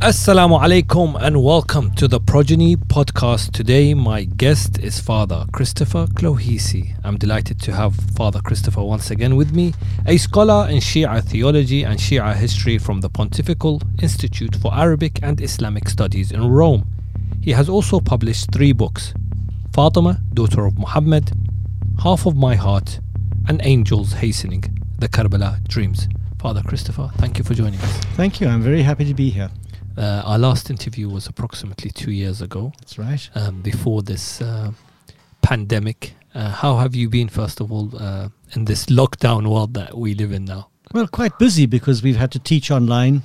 Assalamu alaikum and welcome to the Progeny podcast. Today, my guest is Father Christopher Clohessy. I'm delighted to have Father Christopher once again with me, a scholar in Shia theology and Shia history from the Pontifical Institute for Arabic and Islamic Studies in Rome. He has also published three books Fatima, daughter of Muhammad, Half of My Heart, and Angels Hastening, the Karbala Dreams. Father Christopher, thank you for joining us. Thank you. I'm very happy to be here. Uh, our last interview was approximately two years ago, That's right. um, before this uh, pandemic. Uh, how have you been, first of all, uh, in this lockdown world that we live in now? Well, quite busy because we've had to teach online,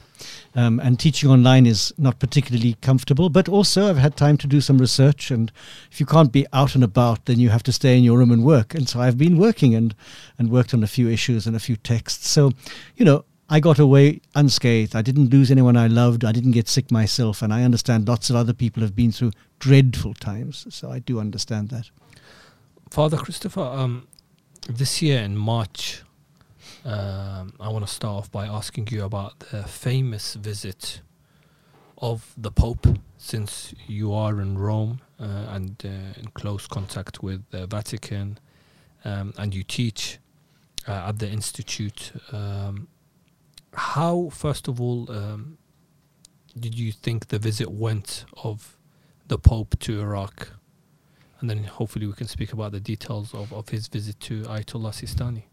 um, and teaching online is not particularly comfortable. But also, I've had time to do some research, and if you can't be out and about, then you have to stay in your room and work. And so I've been working and and worked on a few issues and a few texts. So, you know. I got away unscathed. I didn't lose anyone I loved. I didn't get sick myself. And I understand lots of other people have been through dreadful times. So I do understand that. Father Christopher, um, this year in March, um, I want to start off by asking you about the famous visit of the Pope, since you are in Rome uh, and uh, in close contact with the Vatican, um, and you teach uh, at the Institute. Um, how, first of all, um, did you think the visit went of the Pope to Iraq? and then hopefully we can speak about the details of, of his visit to Ayatollah Sistani.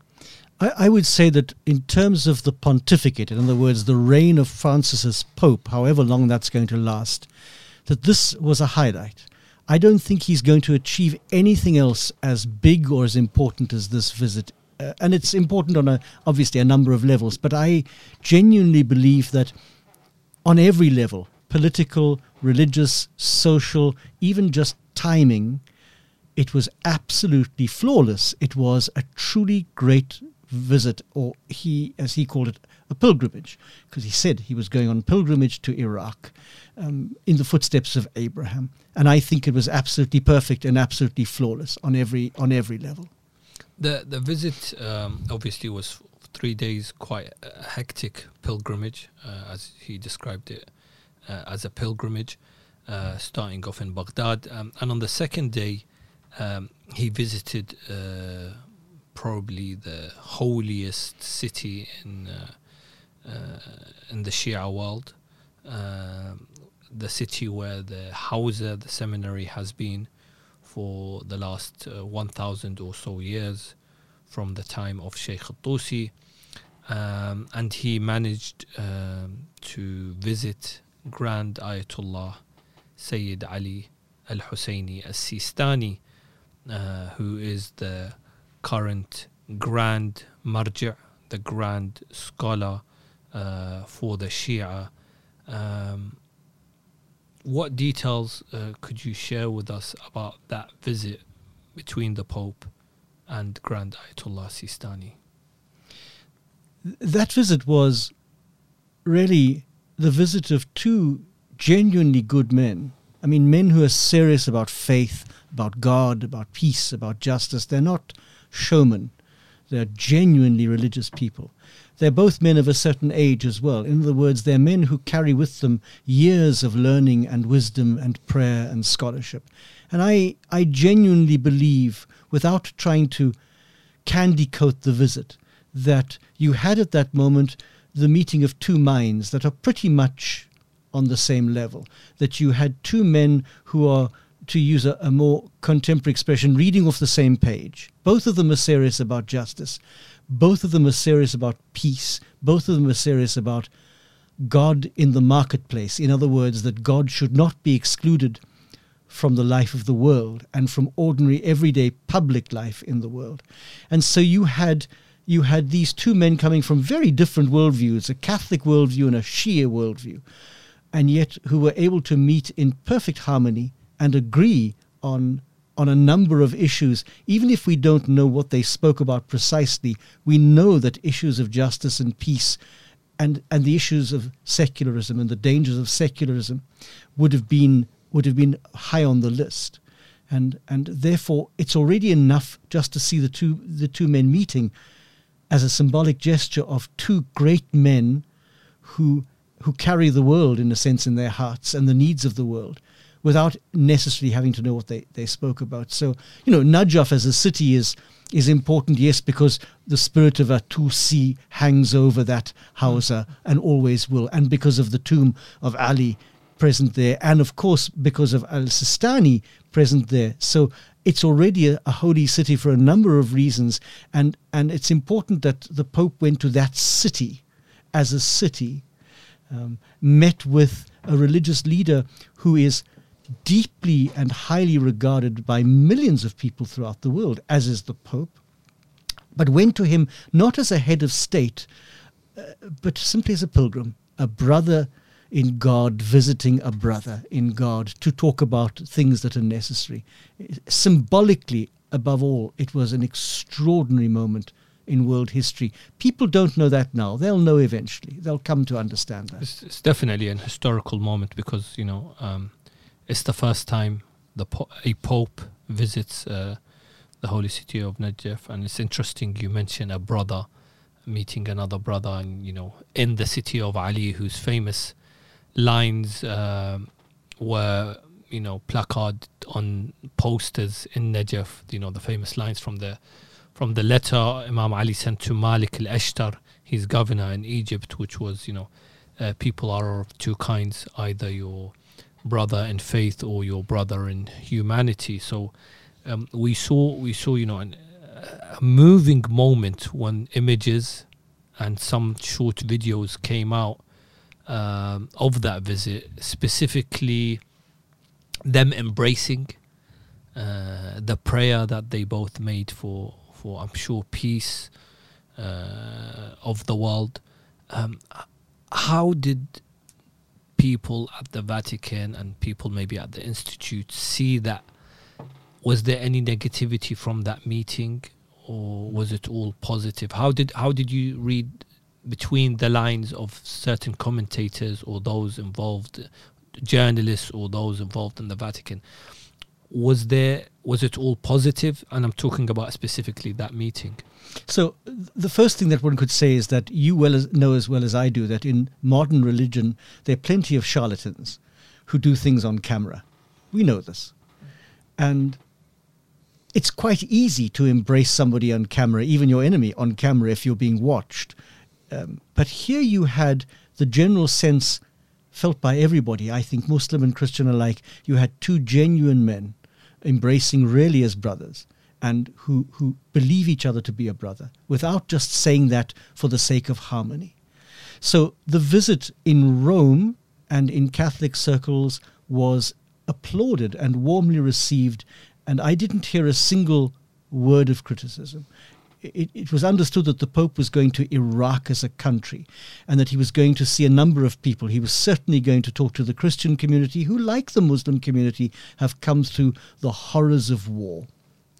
I, I would say that in terms of the pontificate, in other words, the reign of Francis as Pope, however long that's going to last, that this was a highlight. I don't think he's going to achieve anything else as big or as important as this visit. Uh, and it's important on a obviously a number of levels, but I genuinely believe that on every level, political, religious, social, even just timing, it was absolutely flawless. It was a truly great visit, or he, as he called it, a pilgrimage, because he said he was going on pilgrimage to Iraq um, in the footsteps of Abraham. And I think it was absolutely perfect and absolutely flawless on every on every level. The the visit um, obviously was three days, quite a hectic pilgrimage, uh, as he described it, uh, as a pilgrimage, uh, starting off in Baghdad, um, and on the second day, um, he visited uh, probably the holiest city in uh, uh, in the Shia world, um, the city where the Hawza, the seminary, has been for the last uh, 1,000 or so years from the time of Sheikh Tusi. Um, and he managed um, to visit Grand Ayatollah Sayyid Ali al Husseini al Sistani, uh, who is the current Grand Marji', the Grand Scholar uh, for the Shia. Um, what details uh, could you share with us about that visit between the Pope and Grand Ayatollah Sistani? That visit was really the visit of two genuinely good men. I mean, men who are serious about faith, about God, about peace, about justice. They're not showmen. They're genuinely religious people. They're both men of a certain age as well. In other words, they're men who carry with them years of learning and wisdom and prayer and scholarship. And I, I genuinely believe, without trying to candy coat the visit, that you had at that moment the meeting of two minds that are pretty much on the same level. That you had two men who are, to use a, a, more contemporary expression, reading off the same page. Both of them are serious about justice. Both of them are serious about peace. Both of them are serious about God in the marketplace. In other words, that God should not be excluded from the life of the world and from ordinary, everyday public life in the world. And so you had you had these two men coming from very different worldviews, a Catholic worldview and a Shia worldview, and yet who were able to meet in perfect harmony and agree on on a number of issues. Even if we don't know what they spoke about precisely, we know that issues of justice and peace and, and the issues of secularism and the dangers of secularism would have been would have been high on the list. And and therefore it's already enough just to see the two the two men meeting as a symbolic gesture of two great men who who carry the world in a sense in their hearts and the needs of the world without necessarily having to know what they, they spoke about. So, you know, Najaf as a city is is important, yes, because the spirit of Atusi hangs over that uh, and always will, and because of the tomb of Ali present there, and of course because of Al Sistani present there. So it's already a, a, holy city for a number of reasons, and, and it's important that the Pope went to that city as a city, um, met with a religious leader who is deeply and highly regarded by millions of people throughout the world, as is the Pope, but went to him not as a head of state, uh, but simply as a pilgrim, a brother in God, visiting a brother in God to talk about things that are necessary. Symbolically, above all, it was an extraordinary moment in world history. People don't know that now. They'll know eventually. They'll come to understand that. It's, it's definitely an historical moment because, you know, um, it's the first time the po- a pope visits uh, the holy city of Najaf. And it's interesting you mention a brother meeting another brother and, you know, in the city of Ali, whose famous lines uh, were you know placarded on posters in Najaf. You know the famous lines from the from the letter Imam Ali sent to Malik al-Ashtar, his governor in Egypt, which was you know uh, people are of two kinds, either your brother in faith or your brother in humanity. So um, we saw we saw you know an, a moving moment when images and some short videos came out um, of that visit, specifically them embracing uh, the prayer that they both made for, for I'm sure, peace uh, of the world. Um, how did people at the Vatican and people maybe at the Institute see that? Was there any negativity from that meeting? Or was it all positive? How did how did you read between the lines of certain commentators or those involved, journalists or those involved in the Vatican. Was there was it all positive? And I'm talking about specifically that meeting. So the first thing that one could say is that you well as, know as well as I do that in modern religion there are plenty of charlatans who do things on camera. We know this, and it's quite easy to embrace somebody on camera, even your enemy on camera, if you're being watched. Um, but here you had the general sense felt by everybody, I think, Muslim and Christian alike. You had two genuine men embracing really as brothers and who, who believe each other to be a brother without just saying that for the sake of harmony. So the visit in Rome and in Catholic circles was applauded and warmly received, and I didn't hear a single word of criticism it, it was understood that the Pope was going to Iraq as a country and that he was going to see a number of people. He was certainly going to talk to the Christian community, who, like the Muslim community, have come through the horrors of war.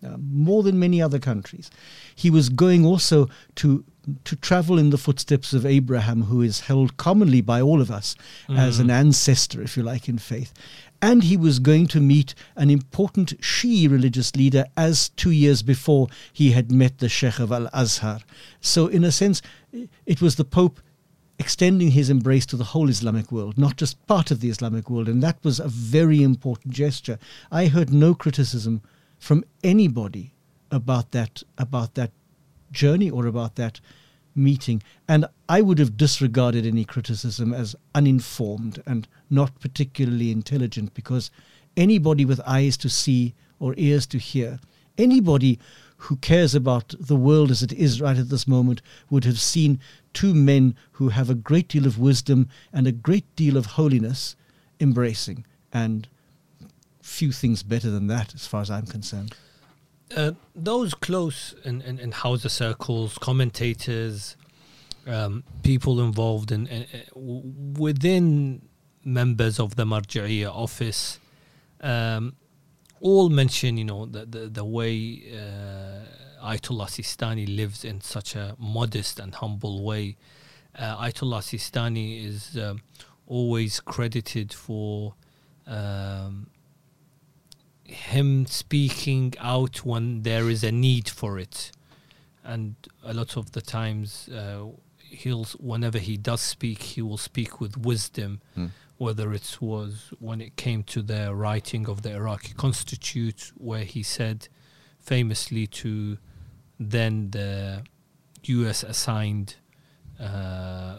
Uh, more than many other countries. He was going also to to travel in the footsteps of Abraham, who is held commonly by all of us mm. as an ancestor, if you like, in faith and he was going to meet an important Shi'i religious leader as two years before he had met the Sheikh of Al Azhar. So, in a sense, it was the Pope extending his embrace to the whole Islamic world, not just part of the Islamic world, and that was a very important gesture. I heard no criticism from anybody about that about that journey or about that meeting. And I would have disregarded any criticism as uninformed and not particularly intelligent because anybody with eyes to see or ears to hear, anybody who cares about the world as it is right at this moment would have seen two men who have a great deal of wisdom and a great deal of holiness embracing. And few things better than that, as far as I'm concerned. Uh, those close in, in, in Hawza circles, commentators, um, people involved in, in, within members of the Marja'iyya office, um, all mention, you know, the the, the way uh, Ayatollah Sistani lives in such a modest and humble way. Uh, Ayatollah Sistani is um, always credited for um, him speaking out when there is a need for it and a lot of the times uh, he'll whenever he does speak, he will speak with wisdom. Mm. Whether it was when it came to the writing of the Iraqi Constitute, where he said famously to then the U.S. assigned uh,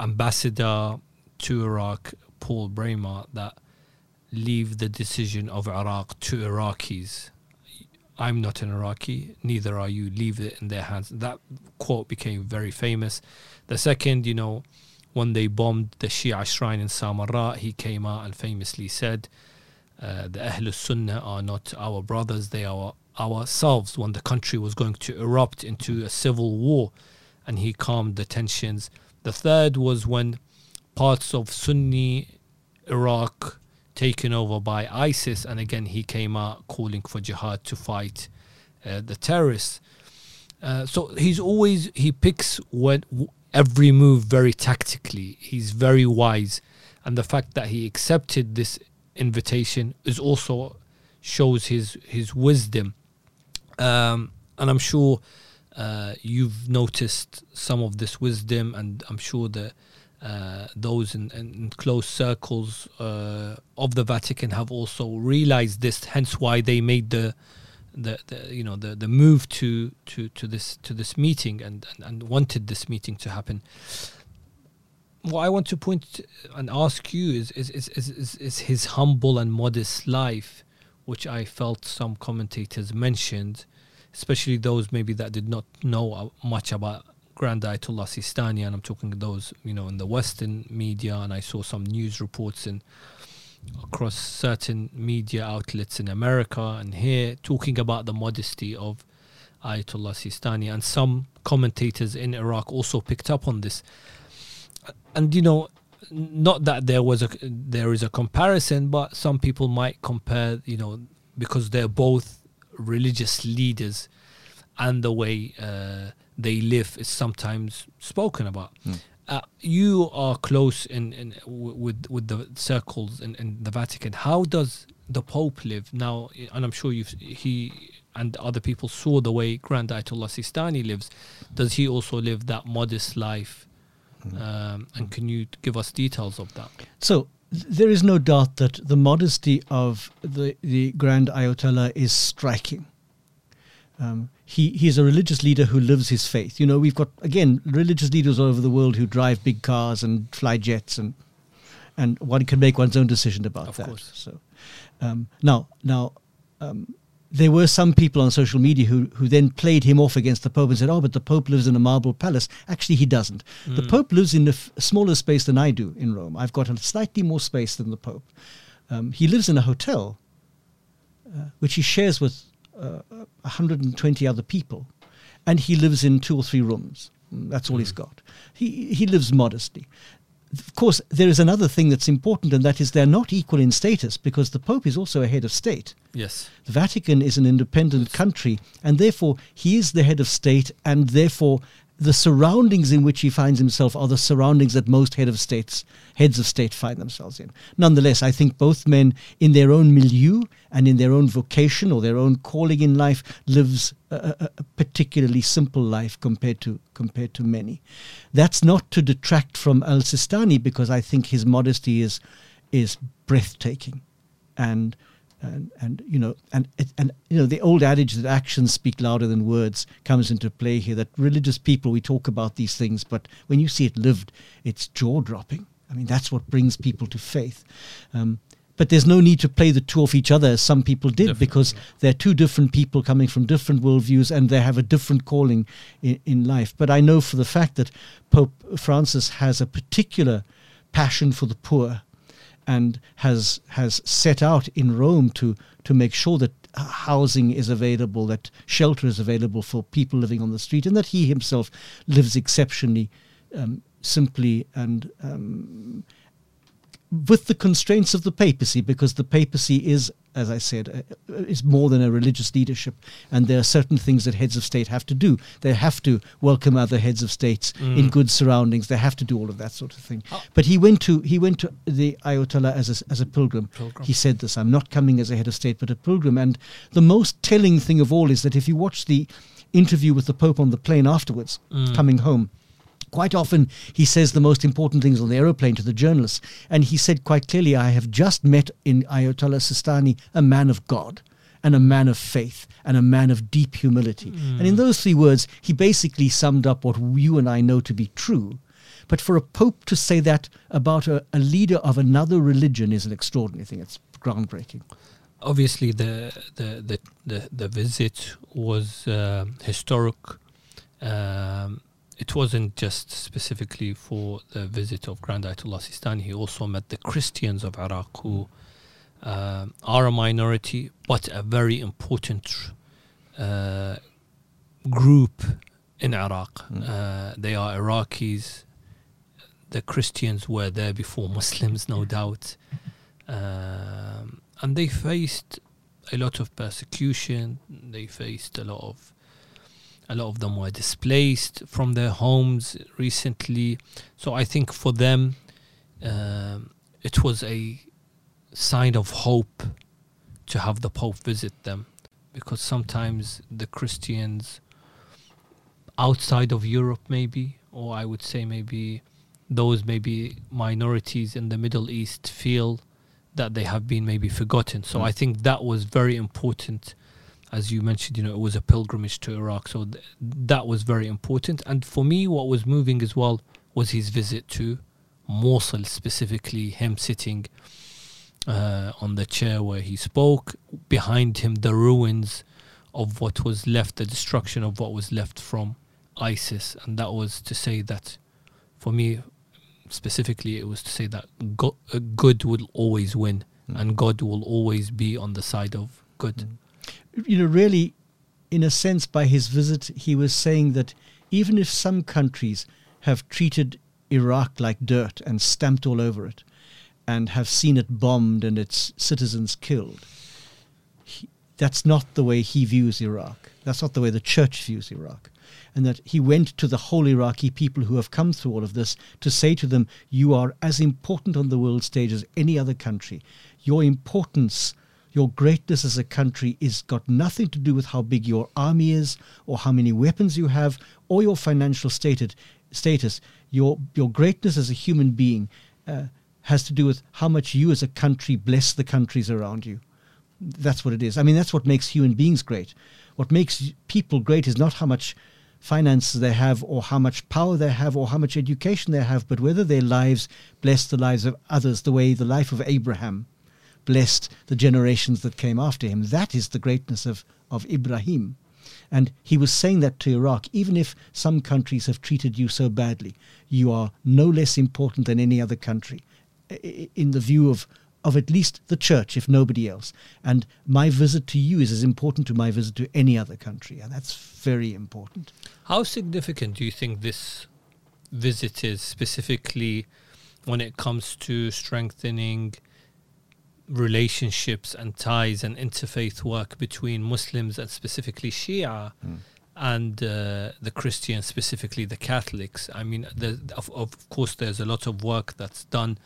ambassador to Iraq, Paul Bremer, that leave the decision of Iraq to Iraqis. I'm not an Iraqi, neither are you. Leave it in their hands. That quote became very famous. The second, you know, when they bombed the Shia shrine in Samarra, he came out and famously said, uh, "The Ahl Sunnah are not our brothers; they are ourselves." When the country was going to erupt into a civil war, and he calmed the tensions. The third was when parts of Sunni Iraq taken over by ISIS, and again he came out calling for jihad to fight uh, the terrorists. Uh, so he's always he picks when every move very tactically. He's very wise, and the fact that he accepted this invitation is also shows his his wisdom. Um, and I'm sure uh, you've noticed some of this wisdom, and I'm sure that uh, those in, in close circles uh, of the Vatican have also realized this. Hence, why they made the, the, the you know the, the move to, to, to this to this meeting and, and, and wanted this meeting to happen. What I want to point and ask you is is, is, is, is, is his humble and modest life, which I felt some commentators mentioned, especially those maybe that did not know uh, much about Grand Ayatollah Sistani, and I'm talking those, you know, in the Western media, and I saw some news reports in across certain media outlets in America and here talking about the modesty of Ayatollah Sistani, and some commentators in Iraq also picked up on this. And you know, not that there was a there is a comparison, but some people might compare, you know, because they're both religious leaders, and the way. Uh, they live is sometimes spoken about. Mm. Uh, you are close in, in w- with with the circles in, in the Vatican. How does the Pope live now? And I'm sure you he and other people saw the way Grand Ayatollah Sistani lives. Does he also live that modest life? Mm. Um, and can you give us details of that? So there is no doubt that the modesty of the, the Grand Ayatollah is striking. Um, he he's a religious leader who lives his faith. You know, we've got again religious leaders all over the world who drive big cars and fly jets, and and one can make one's own decision about Of that. course. So um, now now. Um, there were some people on social media who, who then played him off against the Pope and said, "Oh, but the Pope lives in a marble palace." Actually, he doesn't. The Mm. Pope lives in a f- smaller space than I do in Rome. I've got a slightly more space than the Pope. Um, he lives in a hotel, uh, which he shares with uh, 120 other people, and he lives in two or three rooms. Mm, That's all he's got. He he lives modestly. Of course, there is another thing that's important, and that is they're not equal in status because the Pope is also a head of state. Yes. The Vatican is an independent country, and therefore he is the head of state, and therefore the surroundings in which he finds himself are the surroundings that most head of states, heads of state find themselves in. Nonetheless, I think both men, in their own milieu and in their own vocation or their own calling in life, lives a, a, a particularly simple life compared to compared to many. That's not to detract from Al Sistani because I think his modesty is is breathtaking, and and and you know and and you know the old adage that actions speak louder than words comes into play here that religious people we talk about these things but when you see it lived it's jaw dropping i mean that's what brings people to faith. Um, but there's no need to play the two off each other as some people did Definitely. because they're two different people coming from different worldviews and they have a different calling in, in life. But i know for the fact that pope francis has a particular passion for the poor and has has set out in Rome to to make sure that housing is available, that shelter is available for people living on the street, and that he himself lives exceptionally um, simply and um, with the constraints of the papacy, because the papacy is, as I said, uh, is more than a religious leadership, and there are certain things that heads of state have to do. They have to welcome other heads of states in Mm. good surroundings. They have to do all of that sort of thing. How- But he went to he went to the Ayatollah as a, as a pilgrim. Pilgrim. He said this: "I'm not coming as a head of state, but a pilgrim." And the most telling thing of all is that if you watch the interview with the Pope on the plane afterwards, Mm. coming home, Quite often, he says the most important things on the aeroplane to the journalists. And he said quite clearly, I have just met in Ayatollah Sistani a man of God and a man of faith and a man of deep humility. Mm. And in those three words, he basically summed up what you and I know to be true. But for a pope to say that about a, a leader of another religion is an extraordinary thing. It's groundbreaking. Obviously, the the the the, the visit was uh, historic. Um, it wasn't just specifically for the visit of Grand Ayatollah Sistani. He also met the Christians of Iraq who uh, are a minority, but a very important uh, group in Iraq. Mm. Uh, they are Iraqis. The Christians were there before Muslims, no doubt. Um, and they faced a lot of persecution. They faced a lot of a lot of them were displaced from their homes recently. So I think for them, um, it was a sign of hope to have the Pope visit them because sometimes the Christians outside of Europe, maybe, or I would say maybe those maybe minorities in the Middle East feel that they have been maybe forgotten. So mm. I think that was very important. As you mentioned, you know, it was a pilgrimage to Iraq. So th- that was very important. And for me, what was moving as well was his visit to Mosul, specifically him sitting uh, on the chair where he spoke. Behind him, the ruins of what was left, the destruction of what was left from ISIS. And that was to say that, for me specifically, it was to say that go- uh, good will always win mm. and God will always be on the side of good. Mm. You know, really, in a sense, by his visit, he was saying that even if some countries have treated Iraq like dirt and stamped all over it, and have seen it bombed and its citizens killed. He, that's not the way he views Iraq. That's not the way the church views Iraq. And that he went to the whole Iraqi people who have come through all of this to say to them, You are as important on the world stage as any other country. Your importance, your greatness as a country is got nothing to do with how big your army is or how many weapons you have or your financial status. status. Your, your greatness as a human being. Uh, has to do with how much you as a country bless the countries around you. That's what it is. I mean, that's what makes human beings great. What makes people great is not how much finances they have or how much power they have or how much education they have, but whether their lives bless the lives of others the way the life of Abraham blessed the generations that came after him. That is the greatness of, of Ibrahim. And he was saying that to Iraq even if some countries have treated you so badly, you are no less important than any other country in the view of of at least the church, if nobody else. And my visit to you is as important to my visit to any other country, and that's very important. How significant do you think this visit is, specifically when it comes to strengthening relationships and ties and interfaith work between Muslims and specifically Shia? Mm and uh, the Christians, specifically the Catholics. I mean, of, of course, there's a lot of work that's done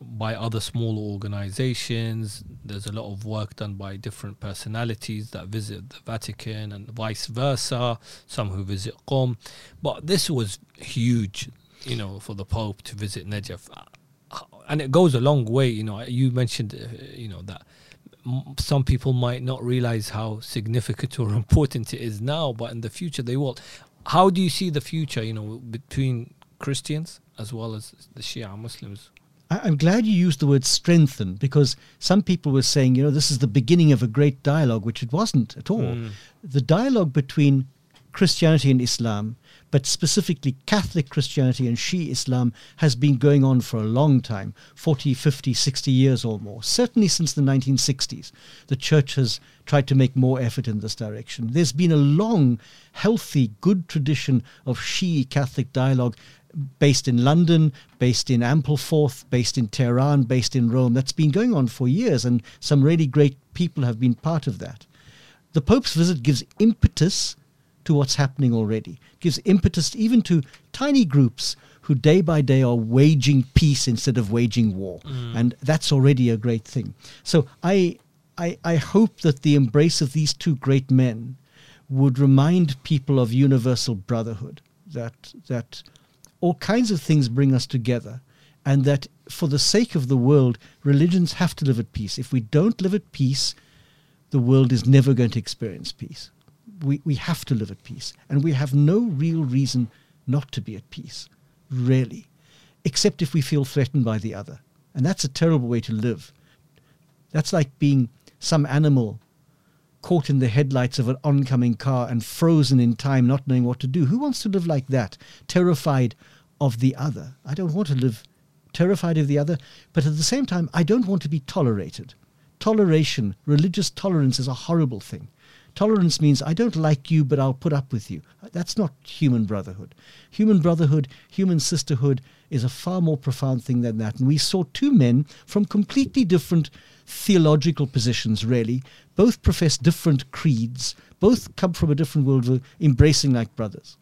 by other small organizations. There's a lot of work done by different personalities that visit the Vatican and vice versa, some who visit Qom. But this was huge, you know, for the Pope to visit Najaf. And it goes a long way, you know. You mentioned, uh, you know, that some people might not realize how significant or important it is now, but in the future they will. How do you see the future, you know, between Christians as well as the Shia Muslims? I'm glad you used the word strengthen because some people were saying, you know, this is the beginning of a great dialogue, which it wasn't at all. Mm. The dialogue between Christianity and Islam, but specifically Catholic Christianity and Shia Islam, has been going on for a long time 40, 50, 60 years or more. Certainly since the 1960s, the church has tried to make more effort in this direction. There's been a long, healthy, good tradition of Shia Catholic dialogue based in London, based in Ampleforth, based in Tehran, based in Rome. That's been going on for years, and some really great people have been part of that. The Pope's visit gives impetus to what's happening already, gives impetus even to tiny groups who day by day are waging peace instead of waging war. Mm. And that's already a great thing. So I, I, I hope that the embrace of these two great men would remind people of universal brotherhood, that, that all kinds of things bring us together, and that for the sake of the world, religions have to live at peace. If we don't live at peace, the world is never going to experience peace. We, we have to live at peace, and we have no real reason not to be at peace, really, except if we feel threatened by the other. And that's a terrible way to live. That's like being some animal caught in the headlights of an oncoming car and frozen in time, not knowing what to do. Who wants to live like that, terrified of the other? I don't want to live terrified of the other, but at the same time, I don't want to be tolerated. Toleration, religious tolerance, is a horrible thing. Tolerance means I don't like you, but I'll put up with you. That's not human brotherhood. Human brotherhood, human sisterhood is a far more profound thing than that. And we saw two men from completely different theological positions, really. Both profess different creeds, both come from a different worldview, embracing like brothers.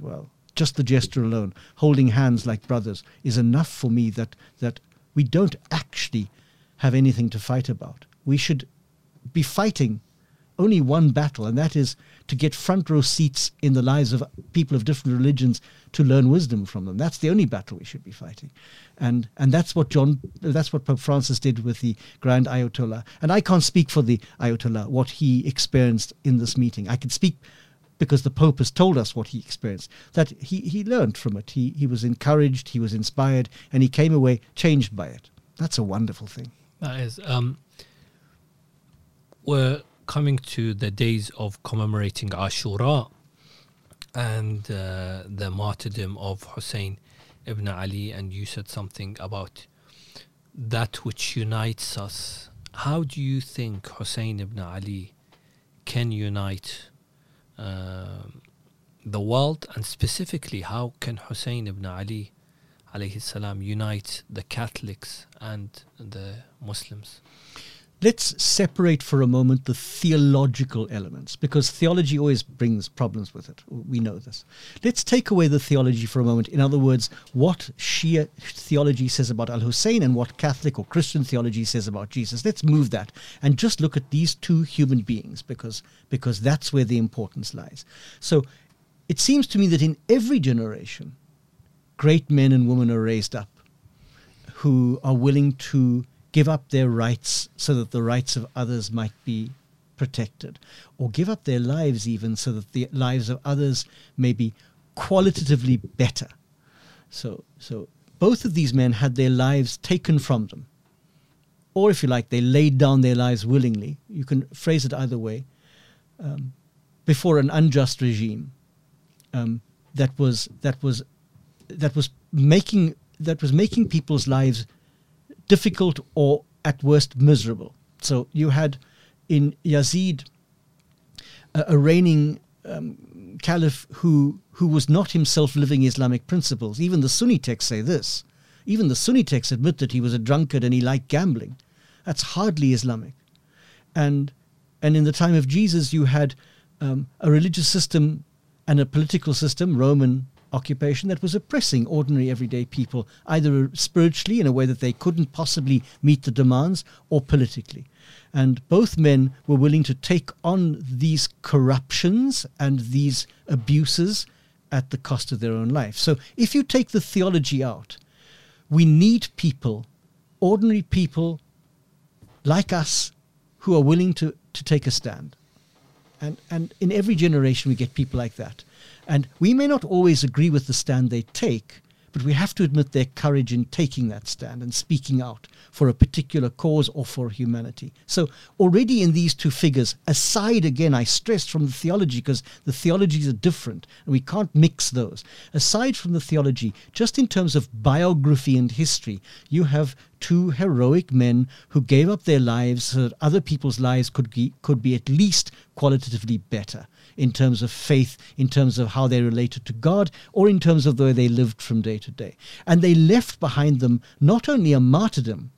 Well, just the gesture alone, holding hands like brothers, is enough for me that, that we don't actually have anything to fight about. We should be fighting only one battle, and that is to get front row seats in the lives of people of different religions to learn wisdom from them. That's the only battle we should be fighting, and and that's what John, that's what Pope Francis did with the Grand Ayatollah. And I can't speak for the Ayatollah what he experienced in this meeting. I can speak because the Pope has told us what he experienced. That he he learned from it. He he was encouraged. He was inspired, and he came away changed by it. That's a wonderful thing. That is. Um, we're coming to the days of commemorating Ashura and uh, the martyrdom of Hussein ibn Ali, and you said something about that which unites us. How do you think Hussein ibn Ali can unite uh, the world, and specifically, how can Hussein ibn Ali alayhi salam unite the Catholics and the Muslims? Let's separate for a moment the theological elements because theology always brings problems with it. We know this. Let's take away the theology for a moment. In other words, what Shia theology says about Al Hussein and what Catholic or Christian theology says about Jesus. Let's move that and just look at these two human beings because, because that's where the importance lies. So it seems to me that in every generation, great men and women are raised up who are willing to give up their rights so that the rights of others might be protected, or give up their lives even so that the lives of others may be qualitatively better. So, so both of these men had their lives taken from them, or if you like, they laid down their lives willingly. You can phrase it either way. Um, before an unjust regime um, that was that was that was making that was making people's lives difficult or at worst miserable. So you had in Yazid a, reigning um, caliph who who was not himself living Islamic principles. Even the Sunni texts say this. Even the Sunni texts admit that he was a drunkard and he liked gambling. That's hardly Islamic. And and in the time of Jesus, you had um, a religious system and a political system, Roman occupation that was oppressing ordinary everyday people, either spiritually in a way that they couldn't possibly meet the demands or politically. And both men were willing to take on these corruptions and these abuses at the cost of their own life. So if you take the theology out, we need people, ordinary people like us, who are willing to, to take a stand. And, and in every generation, we get people like that. And we may not always agree with the stand they take, but we have to admit their courage in taking that stand and speaking out for a particular cause or for humanity. So, already in these two figures, aside again, I stressed from the theology because the theologies are different and we can't mix those. Aside from the theology, just in terms of biography and history, you have two heroic men who gave up their lives so that other people's lives could be, could be at least qualitatively better in terms of faith, in terms of how they related to God, or in terms of the way they lived from day to day. And they left behind them not only a martyrdom,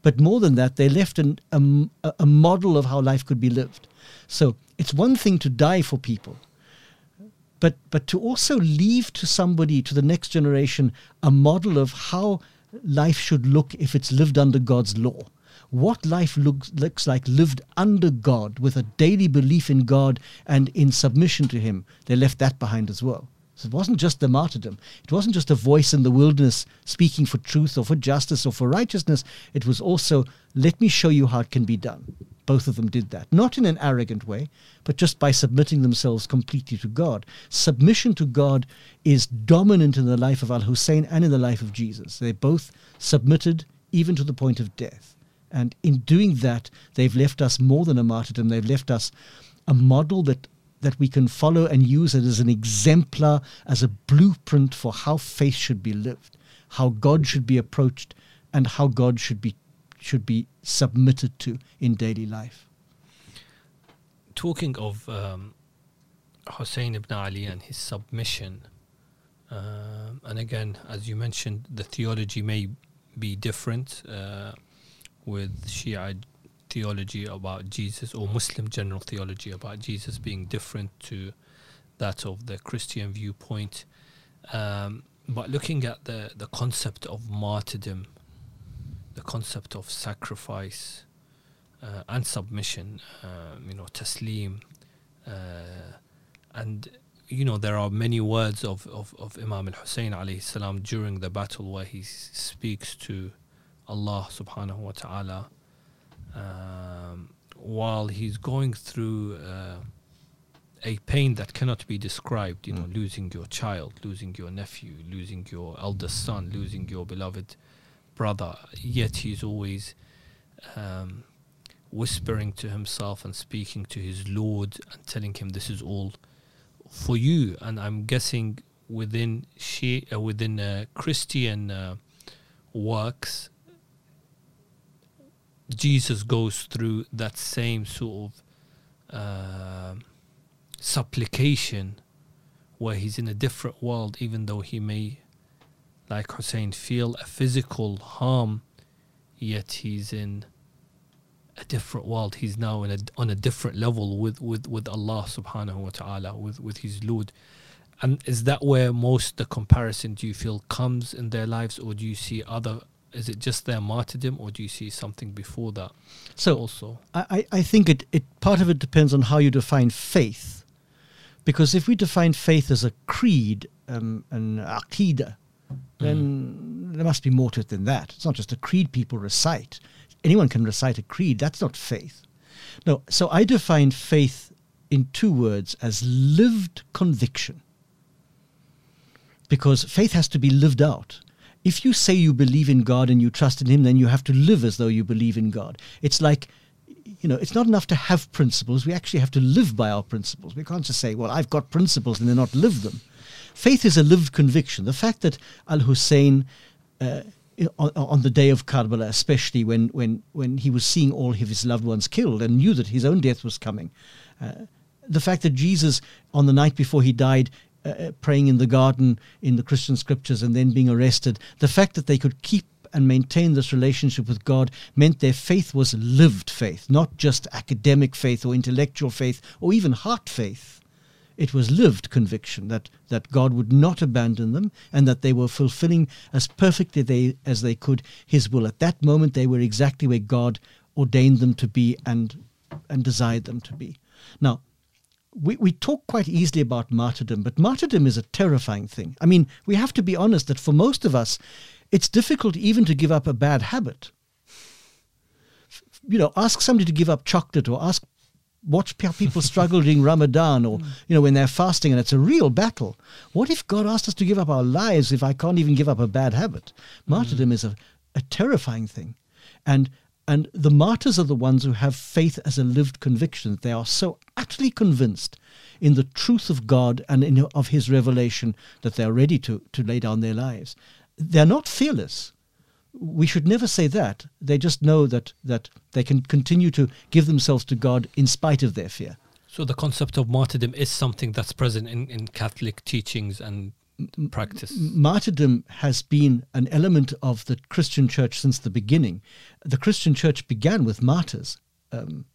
but more than that, they left an, a, a model of how life could be lived. So it's one thing to die for people, but but to also leave to somebody to the next generation a model of how life should look if it's lived under God's law what life looks, looks like lived under God with a daily belief in God and in submission to Him. They left that behind as well. So it wasn't just the martyrdom. It wasn't just a voice in the wilderness speaking for truth or for justice or for righteousness. It was also, let me show you how it can be done. Both of them did that. Not in an arrogant way, but just by submitting themselves completely to God. Submission to God is dominant in the life of Al Hussein and in the life of Jesus. They both submitted even to the point of death. And in doing that, they've left us more than a martyrdom. They've left us a model that that we can follow and use it as an exemplar, as a blueprint for how faith should be lived, how God should be approached, and how God should be should be submitted to in daily life. Talking of um, Hussein ibn Ali and his submission, uh, and again, as you mentioned, the theology may be different uh, with Shia theology about Jesus or Muslim general theology about Jesus being different to that of the Christian viewpoint. Um, but looking at the, the concept of martyrdom, the concept of sacrifice uh, and submission, uh, you know, taslim, uh, and you know there are many words of, of, of Imam al Hussein salam during the battle where he speaks to Allah subhanahu wa ta'ala um, while he's going through uh, a pain that cannot be described, you know, Mm. losing your child, losing your nephew, losing your eldest son, losing your beloved brother, yet he's always um, whispering to himself and speaking to his Lord and telling him this is all for you. And I'm guessing within she uh, within uh, Christian uh, works, Jesus goes through that same sort of uh, supplication where he's in a different world, even though he may, like Hussein, feel a physical harm, yet he's in a different world. He's now in a, on a different level with, with, with Allah subhanahu wa ta'ala, with, with his Lord. And is that where most the comparison do you feel comes in their lives, or do you see other? Is it just their martyrdom, or do you see something before that? So also, I, I think it, it part of it depends on how you define faith. Because if we define faith as a creed, um, an aqidah, then there must be more to it than that. It's not just a creed people recite. Anyone can recite a creed. That's not faith. No, so I define faith in two words as lived conviction. Because faith has to be lived out. If you say you believe in God and you trust in Him, then you have to live as though you believe in God. It's like, you know, it's not enough to have principles. We actually have to live by our principles. We can't just say, well, I've got principles and then not live them. Faith is a lived conviction. The fact that Al Hussein, uh, on, on the day of Karbala, especially when, when, when he was seeing all of his loved ones killed and knew that his own death was coming, uh, the fact that Jesus, on the night before he died, uh, praying in the garden in the Christian scriptures and then being arrested, the fact that they could keep and maintain this relationship with God meant their faith was lived faith, not just academic faith or intellectual faith or even heart faith. It was lived conviction that, that God would not abandon them and that they were fulfilling as perfectly they, as they could His will. At that moment, they were exactly where God ordained them to be and, and desired them to be. Now, we, we talk quite easily about martyrdom, but martyrdom is a terrifying thing. I mean, we have to be honest that for most of us, it's difficult even to give up a bad habit. You know, ask somebody to give up chocolate or ask watch pe- people struggle during Ramadan or mm. you know when they're fasting and it's a real battle. What if God asked us to give up our lives if I can't even give up a bad habit? Mm. Martyrdom is a, a terrifying thing. And and the martyrs are the ones who have faith as a lived conviction. They are so utterly convinced in the truth of God and in, of His revelation that they are ready to, to lay down their lives. They're not fearless. We should never say that. They just know that, that they can continue to give themselves to God in spite of their fear. so the concept of martyrdom is something that's present in, in Catholic teachings and practice. martyrdom has been an element of the Christian church since the beginning. The Christian church began with martyrs. Um,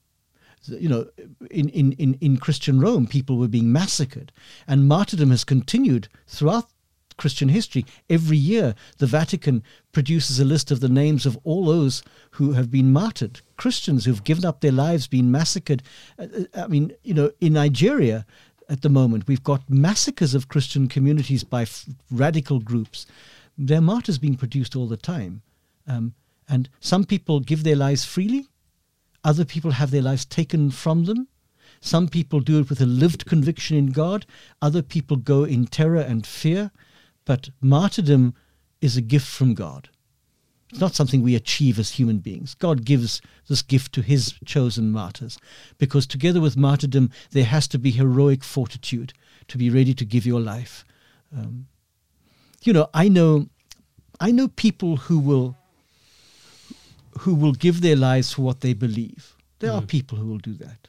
you know, in, in, in, in Christian Rome, people were being massacred, and martyrdom has continued throughout Christian history. Every year, the Vatican produces a list of the names of all those who have been martyred, Christians who've given up their lives, been massacred. Uh, uh, I mean, you know, in Nigeria, at the moment. We've got massacres of Christian communities by f- radical groups. There are martyrs being produced all the time. Um, and some people give their lives freely, other people have their lives taken from them. Some people do it with a lived conviction in God, other people go in terror and fear. But martyrdom is a gift from God. It's not something we achieve as human beings. God gives this gift to his chosen martyrs because together with martyrdom, there has to be heroic fortitude to be ready to give your life. Um, you know, I know, I know people who will, who will give their lives for what they believe. There mm. are people who will do that.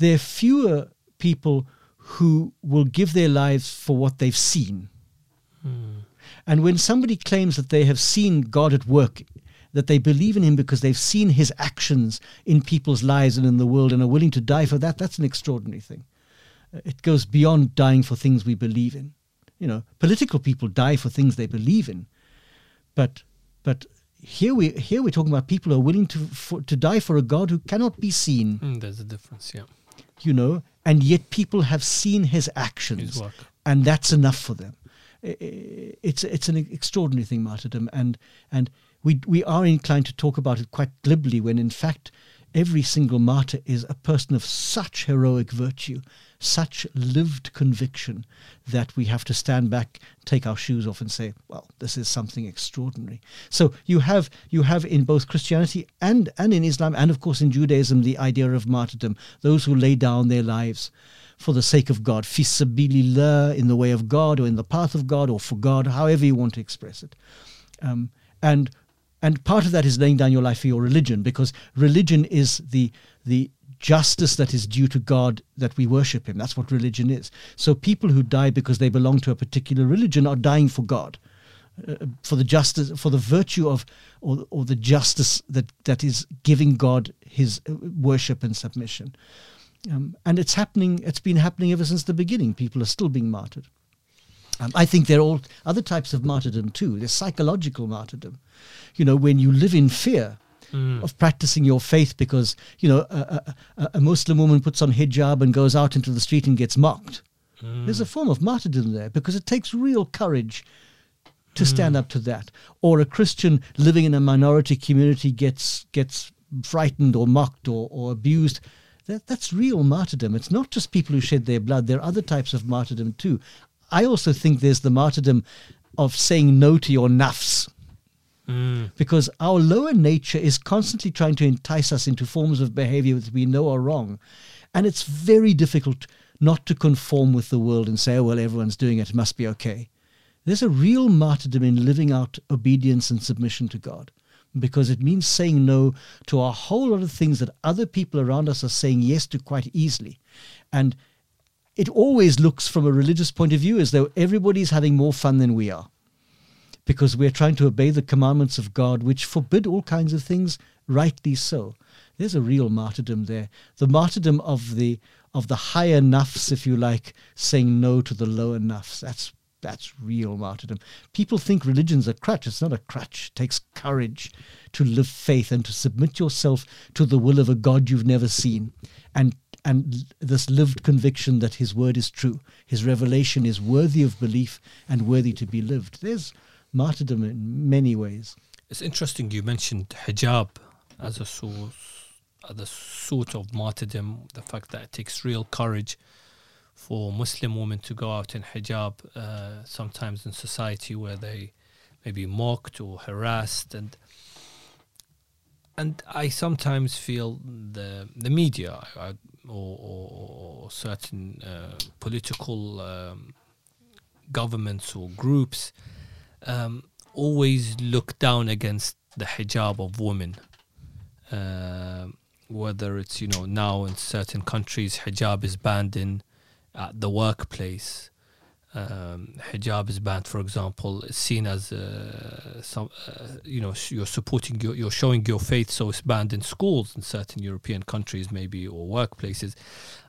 There are fewer people who will give their lives for what they've seen. And when somebody claims that they have seen God at work, that they believe in Him because they've seen His actions in people's lives and in the world and are willing to die for that, that's an extraordinary thing. Uh, it goes beyond dying for things we believe in. You know, political people die for things they believe in, but but here we here we're talking about people who are willing to for, to die for a God who cannot be seen. Mm, there's a difference, yeah. You know, and yet people have seen His actions, and that's enough for them it's it's an extraordinary thing, martyrdom, and and we we are inclined to talk about it quite glibly when in fact every single martyr is a person of such heroic virtue, such lived conviction that we have to stand back, take our shoes off, and say, "Well, this is something extraordinary." So you have you have in both Christianity and and in Islam, and of course in Judaism, the idea of martyrdom: those who lay down their lives for the sake of God, fisabilillah, in the way of God or in the path of God or for God, however you want to express it. Um, and and part of that is laying down your life for your religion, because religion is the the justice that is due to God that we worship Him. That's what religion is. So people who die because they belong to a particular religion are dying for God. Uh, for the justice, for the virtue of, or, or the justice that, that is giving God his uh, worship and submission. Um, and it's happening, it's been happening ever since the beginning. People are still being martyred. Um, I think there are all other types of martyrdom too. There's psychological martyrdom. You know, when you live in fear mm. of practicing your faith because, you know, a, a, a, Muslim woman puts on hijab and goes out into the street and gets mocked. Mm. There's a form of martyrdom there because it takes real courage to mm. stand up to that. Or a Christian living in a minority community gets gets frightened or mocked or, or abused that, that's real martyrdom. It's not just people who shed their blood. There are other types of martyrdom too. I also think there's the martyrdom of saying no to your nafs. Mm. Because our lower nature is constantly trying to entice us into forms of behavior that we know are wrong. And it's very difficult not to conform with the world and say, oh, well, everyone's doing it, it must be okay. There's a real martyrdom in living out obedience and submission to God because it means saying no to a whole lot of things that other people around us are saying yes to quite easily. And it always looks from a religious point of view as though everybody's having more fun than we are because we're trying to obey the commandments of God, which forbid all kinds of things, rightly so. There's a real martyrdom there. The martyrdom of the of the higher nafs, if you like, saying no to the lower nafs. That's that's real martyrdom. People think religion's a crutch. It's not a crutch. It takes courage to live faith and to submit yourself to the will of a God you've never seen. And and this lived conviction that his word is true. His revelation is worthy of belief and worthy to be lived. There's martyrdom in many ways. It's interesting you mentioned hijab as a source, as a sort of martyrdom, the fact that it takes real courage for Muslim women to go out in hijab, uh, sometimes in society where they may be mocked or harassed, and and I sometimes feel the the media or, or, or certain uh, political um, governments or groups um, always look down against the hijab of women. Uh, whether it's you know now in certain countries hijab is banned in at the workplace. Um, hijab is banned, for example, is seen as uh, some, uh, you know, you're supporting, your, you're showing your faith, so it's banned in schools in certain European countries, maybe, or workplaces.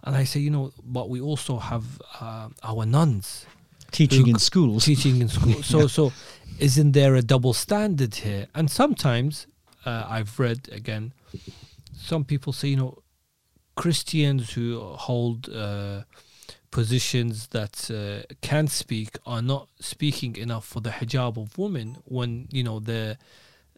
And I say, you know, but we also have uh, our nuns teaching in schools, teaching in schools. So, yeah. so isn't there a double standard here? And sometimes uh, I've read again, some people say, you know, Christians who hold uh, positions that uh, can speak are not speaking enough for the hijab of women when you know the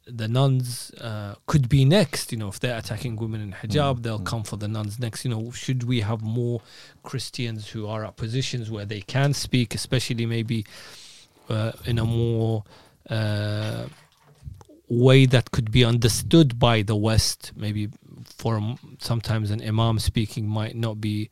the nuns uh, could be next you know if they're attacking women in hijab Mm, they'll mm. come for the nuns next you know should we have more christians who are at positions where they can speak especially maybe uh, in a more uh, way that could be understood by the west maybe for sometimes an imam speaking might not be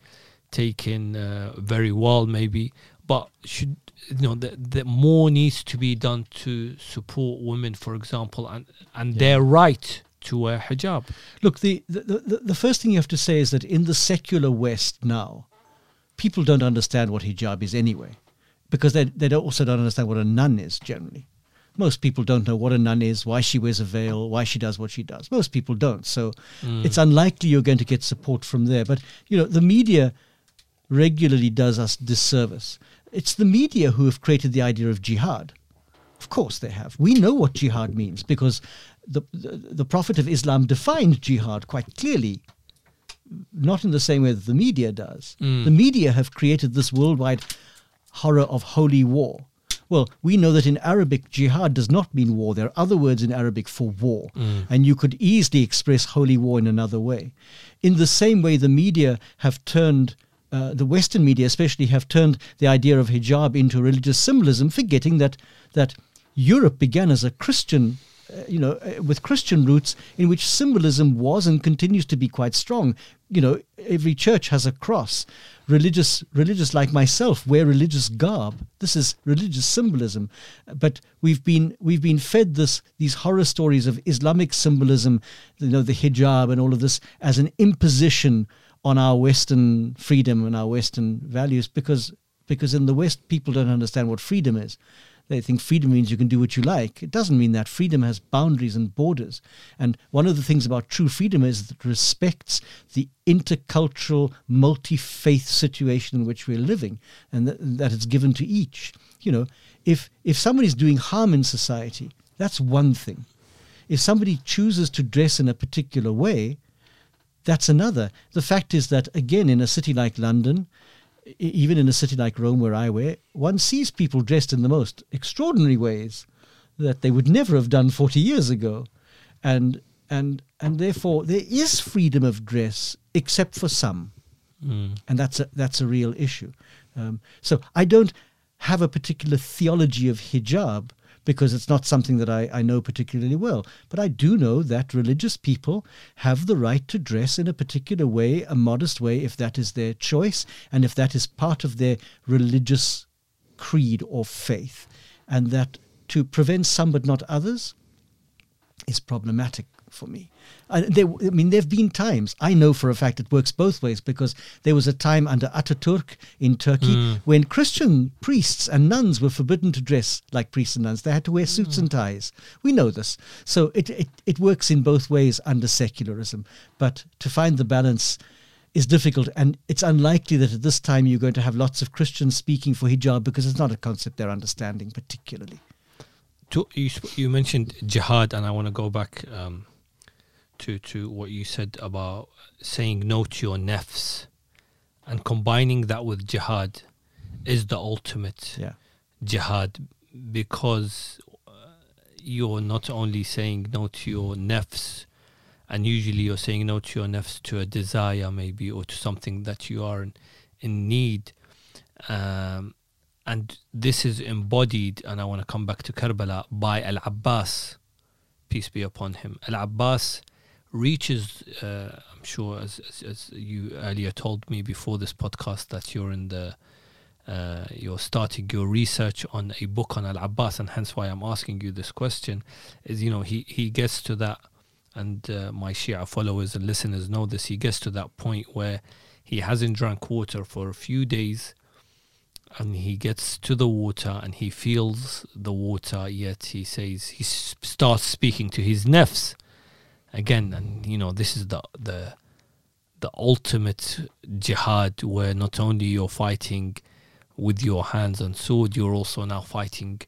taken uh, very well maybe but should you know the more needs to be done to support women for example and and Yeah. their right to wear hijab Look, the, the, the, the first thing you have to say is that in the secular West now, people don't understand what hijab is anyway, because they, they don't, also don't understand what a nun is generally. Most people don't know what a nun is, why she wears a veil, why she does what she does. Most people don't. So Mm. it's unlikely you're going to get support from there. But, you know, the media regularly does us disservice. It's the media who have created the idea of jihad. Of course they have. We know what jihad means because the, the, the Prophet of Islam defined jihad quite clearly, not in the same way that the media does. Mm. The media have created this worldwide horror of holy war. Well, we know that in Arabic, jihad does not mean war. There are other words in Arabic for war, Mm. and you could easily express holy war in another way. In the same way, the media have turned, uh, the Western media especially, have turned the idea of hijab into religious symbolism, forgetting that that Europe began as a Christian, uh, you know, uh, with Christian roots, in which symbolism was and continues to be quite strong. You know, every church has a cross. Religious, religious like myself wear religious garb. This is religious symbolism, but we've been we've been fed this these horror stories of Islamic symbolism, you know, the hijab and all of this as an imposition on our Western freedom and our Western values because because in the West people don't understand what freedom is. They think freedom means you can do what you like. It doesn't mean that. Freedom has boundaries and borders. And one of the things about true freedom is that it respects the intercultural, multi faith situation in which we're living and that, that it's given to each. You know, if, if somebody's doing harm in society, that's one thing. If somebody chooses to dress in a particular way, that's another. The fact is that, again, in a city like London, even in a city like Rome, where I wear, one sees people dressed in the most extraordinary ways that they would never have done 40 years ago. And, and, and therefore, there is freedom of dress, except for some. Mm. And that's a, that's a real issue. Um, so I don't have a particular theology of hijab because it's not something that I, I know particularly well. But I do know that religious people have the right to dress in a particular way, a modest way, if that is their choice and if that is part of their religious creed or faith. And that to prevent some but not others is problematic for me. And there, I mean, there have been times, I know for a fact it works both ways because there was a time under Ataturk in Turkey Mm. when Christian priests and nuns were forbidden to dress like priests and nuns. They had to wear suits and ties. We know this. So it, it, it works in both ways under secularism. But to find the balance is difficult. And it's unlikely that at this time you're going to have lots of Christians speaking for hijab because it's not a concept they're understanding particularly. to, you you mentioned jihad, and I want to go back um, to to what you said about saying no to your nafs, and combining that with jihad is the ultimate Yeah. jihad because uh, you're not only saying no to your nafs, and usually you're saying no to your nafs to a desire maybe or to something that you are in, in need. Um, and this is embodied, and I want to come back to Karbala, by Al Abbas, peace be upon him. Al Abbas reaches, uh, I'm sure, as, as, as you earlier told me before this podcast, that you're in the uh, you're starting your research on a book on Al Abbas, and hence why I'm asking you this question. Is you know he he gets to that, and uh, my Shia followers and listeners know this. He gets to that point where he hasn't drank water for a few days, and he gets to the water and he feels the water. Yet he says he starts speaking to his nafs again, and you know this is the the the ultimate jihad where not only you're fighting with your hands and sword, you're also now fighting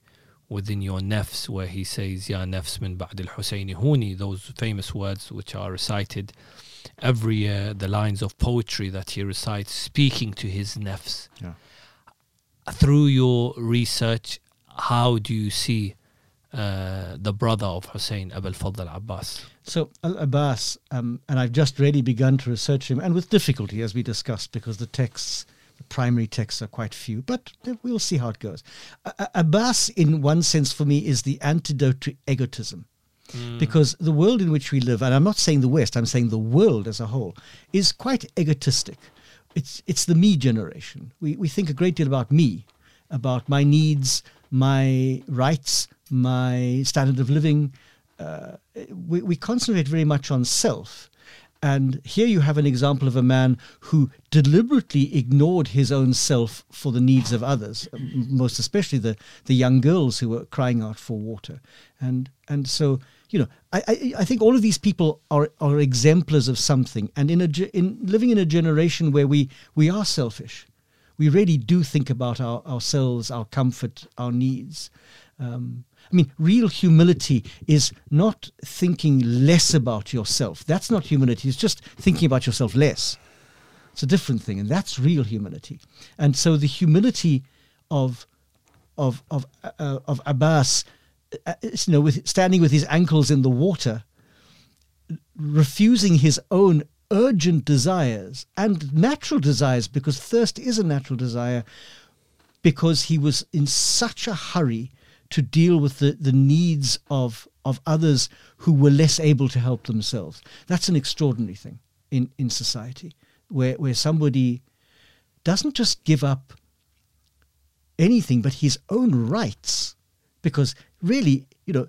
within your nafs, where he says, Ya nafs min ba'd al Husayni huni, those famous words which are recited every year the lines of poetry that he recites, speaking to his nafs. Yeah. Through your research, how do you see uh, the brother of Hussein, Abul Fadl Abbas? So Al Abbas, um, and I've just really begun to research him, and with difficulty, as we discussed, because the texts, the primary texts, are quite few. But we'll see how it goes. A- Abbas, in one sense, for me, is the antidote to egotism. Because the world in which we live, and I'm not saying the West, I'm saying the world as a whole, is quite egotistic. It's it's the me generation. We we think a great deal about me, about my needs, my rights, my standard of living. Uh, we, we concentrate very much on self. And here you have an example of a man who deliberately ignored his own self for the needs of others, most especially the, the young girls who were crying out for water. And and so you know, I, I, I think all of these people are, are exemplars of something. And in a in living in a generation where we we are selfish, we really do think about our, ourselves, our comfort, our needs. Um, I mean, real humility is not thinking less about yourself. That's not humility. It's just thinking about yourself less. It's a different thing, and that's real humility. And so the humility of of of uh, of Abbas, uh, you know, with standing with his ankles in the water, refusing his own urgent desires and natural desires, because thirst is a natural desire, because he was in such a hurry to deal with the, the needs of of others who were less able to help themselves. That's an extraordinary thing in, in society, where where somebody doesn't just give up anything but his own rights, because really, you know,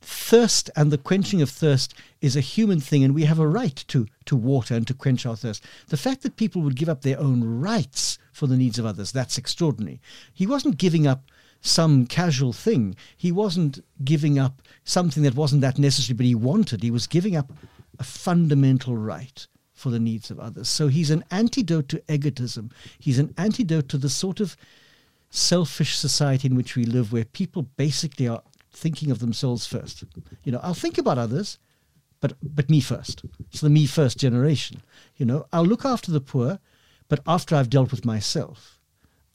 thirst and the quenching of thirst is a human thing, and we have a right to to water and to quench our thirst. The fact that people would give up their own rights for the needs of others, that's extraordinary. He wasn't giving up some casual thing. He wasn't giving up something that wasn't that necessary, but he wanted. He was giving up a fundamental right for the needs of others. So he's an antidote to egotism. He's an antidote to the sort of selfish society in which we live, where people basically are thinking of themselves first. You know, I'll think about others, but but me first. It's the me first generation. You know, I'll look after the poor, but after I've dealt with myself,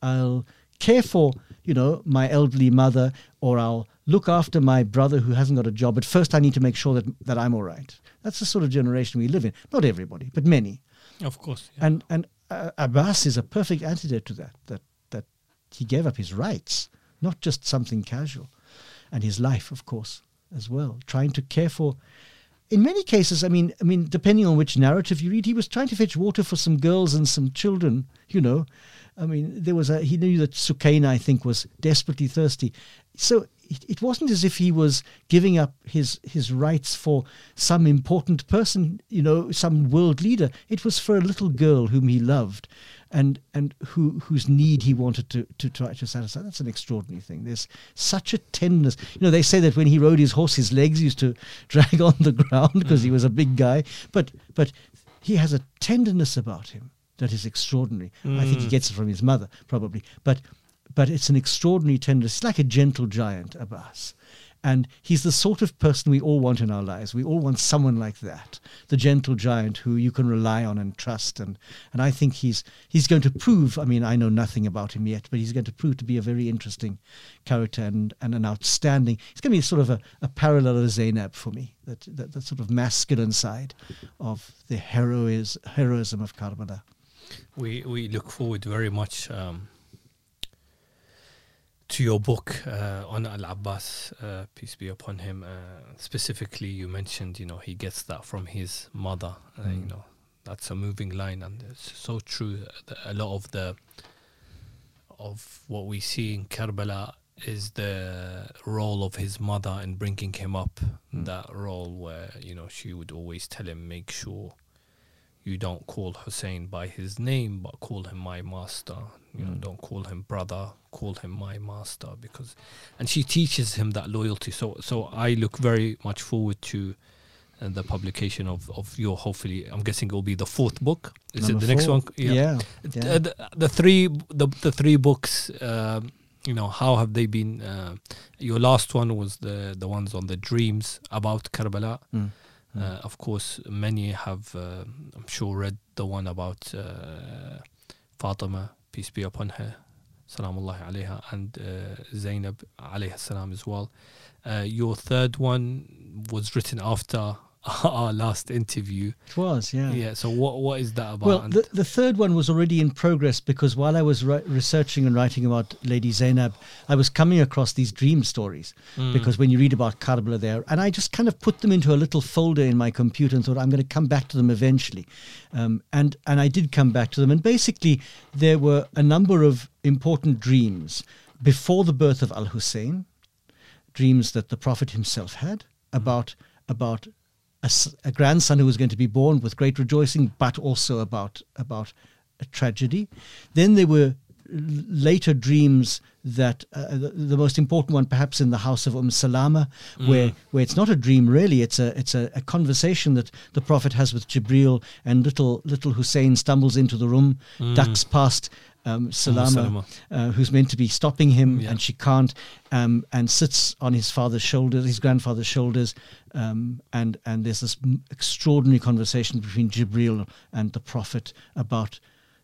I'll care for you know my elderly mother, or I'll look after my brother who hasn't got a job. But first, I need to make sure that that I'm all right. That's the sort of generation we live in. Not everybody, but many. Of course. yeah. And and uh, Abbas is a perfect antidote to that. That that he gave up his rights, not just something casual, and his life, of course, as well. Trying to care for. In many cases, I mean, I mean, depending on which narrative you read, he was trying to fetch water for some girls and some children. You know, I mean, there was a he knew that Sukaina, I think, was desperately thirsty, so it, it wasn't as if he was giving up his his rights for some important person, you know, some world leader. It was for a little girl whom he loved, and and who whose need he wanted to to try to satisfy. That's an extraordinary thing. There's such a tenderness. You know, they say that when he rode his horse, his legs used to drag on the ground because he was a big guy, but but he has a tenderness about him that is extraordinary. I think he mm. gets it from his mother, probably. But but it's an extraordinary tenderness. It's like a gentle giant, Abbas. And he's the sort of person we all want in our lives. We all want someone like that, the gentle giant who you can rely on and trust. And, and I think he's he's going to prove. I mean, I know nothing about him yet, but he's going to prove to be a very interesting character and, and an outstanding. He's going to be sort of a, a parallel of Zainab for me. That, that that sort of masculine side of the herois, heroism of Karbala. We we look forward very much um, to your book uh, on Al Abbas, uh, peace be upon him. Uh, specifically, you mentioned you know he gets that from his mother. Uh, You Mm. know that's a moving line, and it's so true. A lot of the of what we see in Karbala is the role of his mother in bringing him up. Mm. That role where you know she would always tell him, make sure you don't call Hussein by his name, but call him my master. You know, Mm. don't call him brother, call him my master, because, and she teaches him that loyalty. So, so I look very much forward to uh, the publication of of your. Hopefully, I'm guessing it will be the fourth book. Is Number it the next one? Yeah. Uh, yeah. The, the three the the three books. Um, you know how have they been? Uh, your last one was the the ones on the dreams about Karbala. Mm. Uh, of course, many have, uh, I'm sure, read the one about uh, Fatima, peace be upon her, salamullahi alayha, and uh, Zainab alayha salam as well. Uh, your third one was written after our last interview. It was, yeah. Yeah. So what what is that about? Well, the, the third one was already in progress because while I was ri- researching and writing about Lady Zainab, I was coming across these dream stories. Mm. Because when you read about Karbala there, and I just kind of put them into a little folder in my computer and thought I'm going to come back to them eventually, um, and and I did come back to them. And basically, there were a number of important dreams before the birth of Al Hussein, dreams that the Prophet himself had about about a, a grandson who was going to be born with great rejoicing, but also about about a tragedy. Then there were later dreams that uh, the, the most important one, perhaps in the house of Umm Salama, where where it's not a dream really, it's a it's a, a conversation that the Prophet has with Jibril, and little little Hussein stumbles into the room, ducks past. Um, Salama, Salama. uh, who's meant to be stopping him, Yeah. and she can't, um, and sits on his father's shoulders, his grandfather's shoulders, um, and and there's this m- extraordinary conversation between Jibril and the Prophet about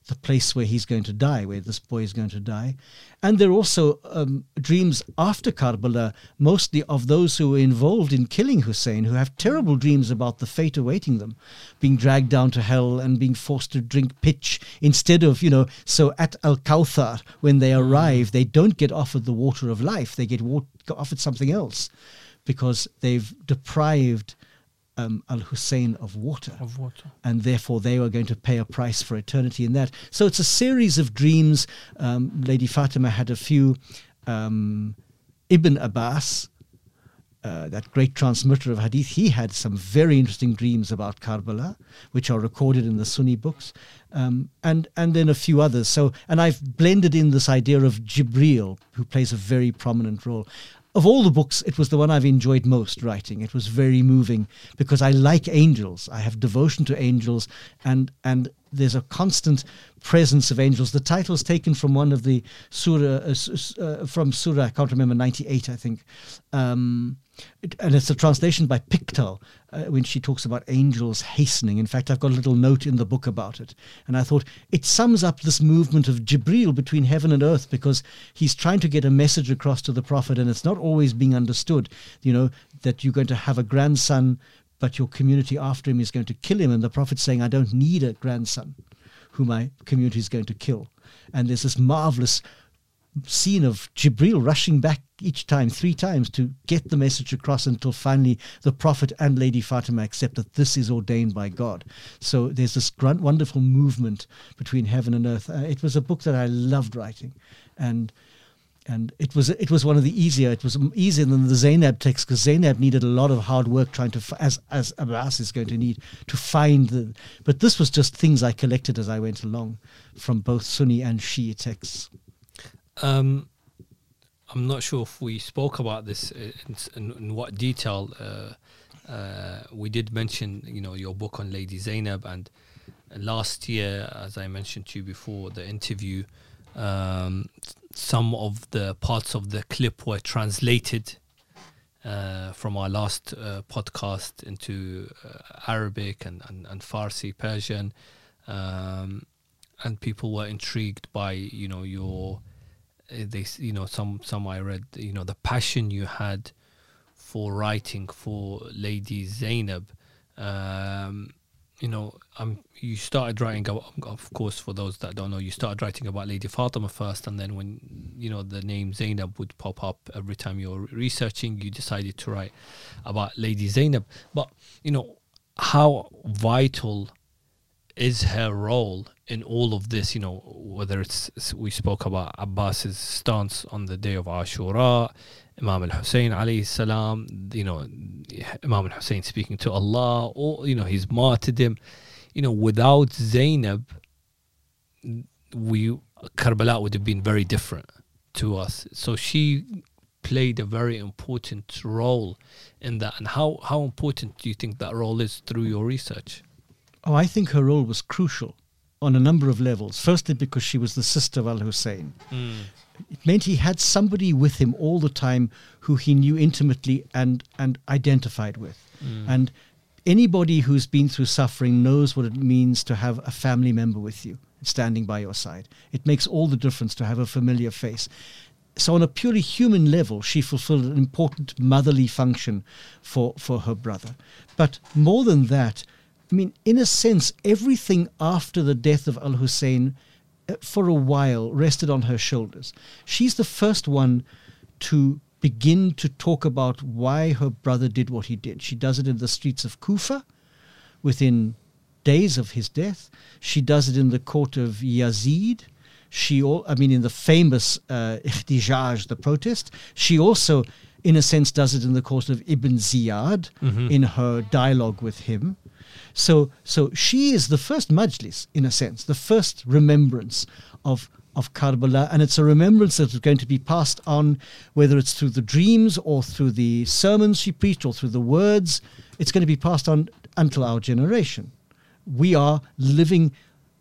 the place where he's going to die, where this boy is going to die, and there are also um, dreams after Karbala, mostly of those who were involved in killing Hussein, who have terrible dreams about the fate awaiting them, being dragged down to hell and being forced to drink pitch instead of, you know, so at Al Kawthar, when they arrive, they don't get offered the water of life, they get wa- offered something else because they've deprived um, Al Hussein of water of water. and therefore they were going to pay a price for eternity in that. So it's a series of dreams. Um, Lady Fatima had a few. Um, Ibn Abbas, uh, that great transmitter of hadith, he had some very interesting dreams about Karbala, which are recorded in the Sunni books, um, and and then a few others. So, and I've blended in this idea of Jibril, who plays a very prominent role. Of all the books, it was the one I've enjoyed most writing. It was very moving because I like angels. I have devotion to angels, and and there's a constant presence of angels. The title's taken from one of the surah, uh, uh, from surah, I can't remember, 98, I think. Um, and it's a translation by Pickthall uh, when she talks about angels hastening. In fact, I've got a little note in the book about it. And I thought it sums up this movement of Jibril between heaven and earth because he's trying to get a message across to the Prophet and it's not always being understood, you know, that you're going to have a grandson but your community after him is going to kill him. And the Prophet's saying, I don't need a grandson who my community is going to kill. And there's this marvelous scene of Jibril rushing back each time, three times, to get the message across until finally the Prophet and Lady Fatima accept that this is ordained by God. So there's this wonderful movement between heaven and earth. Uh, it was a book that I loved writing. And and it was it was one of the easier. It was easier than the Zainab text because Zainab needed a lot of hard work trying to, as as Abbas is going to need to find the. But this was just things I collected as I went along, from both Sunni and Shia texts. Um, I'm not sure if we spoke about this in, in, in what detail. Uh, uh, we did mention, you know, your book on Lady Zainab, and last year, as I mentioned to you before the interview, um, some of the parts of the clip were translated uh, from our last uh, podcast into uh, Arabic and, and, and Farsi, Persian, um, and people were intrigued by, you know, your uh, they you know some some I read you know the passion you had for writing for Lady Zainab. Um, you know, um, you started writing of course, for those that don't know, you started writing about Lady Fatima first, and then when you know the name Zainab would pop up every time you're researching, you decided to write about Lady Zainab. But you know, how vital is her role in all of this? You know, whether it's we spoke about Abbas's stance on the day of Ashura, Imam al Hussein salam, you know, Imam al Hussein speaking to Allah, or you know, his martyrdom. You know, without Zainab, we Karbala would have been very different to us. So she played a very important role in that. And how how important do you think that role is through your research? Oh, I think her role was crucial on a number of levels. Firstly, because she was the sister of Al Hussein. Hmm. It meant he had somebody with him all the time who he knew intimately and, and identified with. Hmm. And anybody who's been through suffering knows what it means to have a family member with you standing by your side. It makes all the difference to have a familiar face. So, on a purely human level, she fulfilled an important motherly function for, for her brother. But more than that, I mean, in a sense, everything after the death of Al Hussein uh, for a while rested on her shoulders. She's the first one to begin to talk about why her brother did what he did. She does it in the streets of Kufa within days of his death. She does it in the court of Yazid. She, all, I mean, in the famous uh, Ihtijaj, the protest. She also, in a sense, does it in the court of Ibn Ziyad Mhm. in her dialogue with him. So, so she is the first majlis, in a sense, the first remembrance of of Karbala, and it's a remembrance that is going to be passed on, whether it's through the dreams or through the sermons she preached or through the words. It's going to be passed on until our generation. We are living,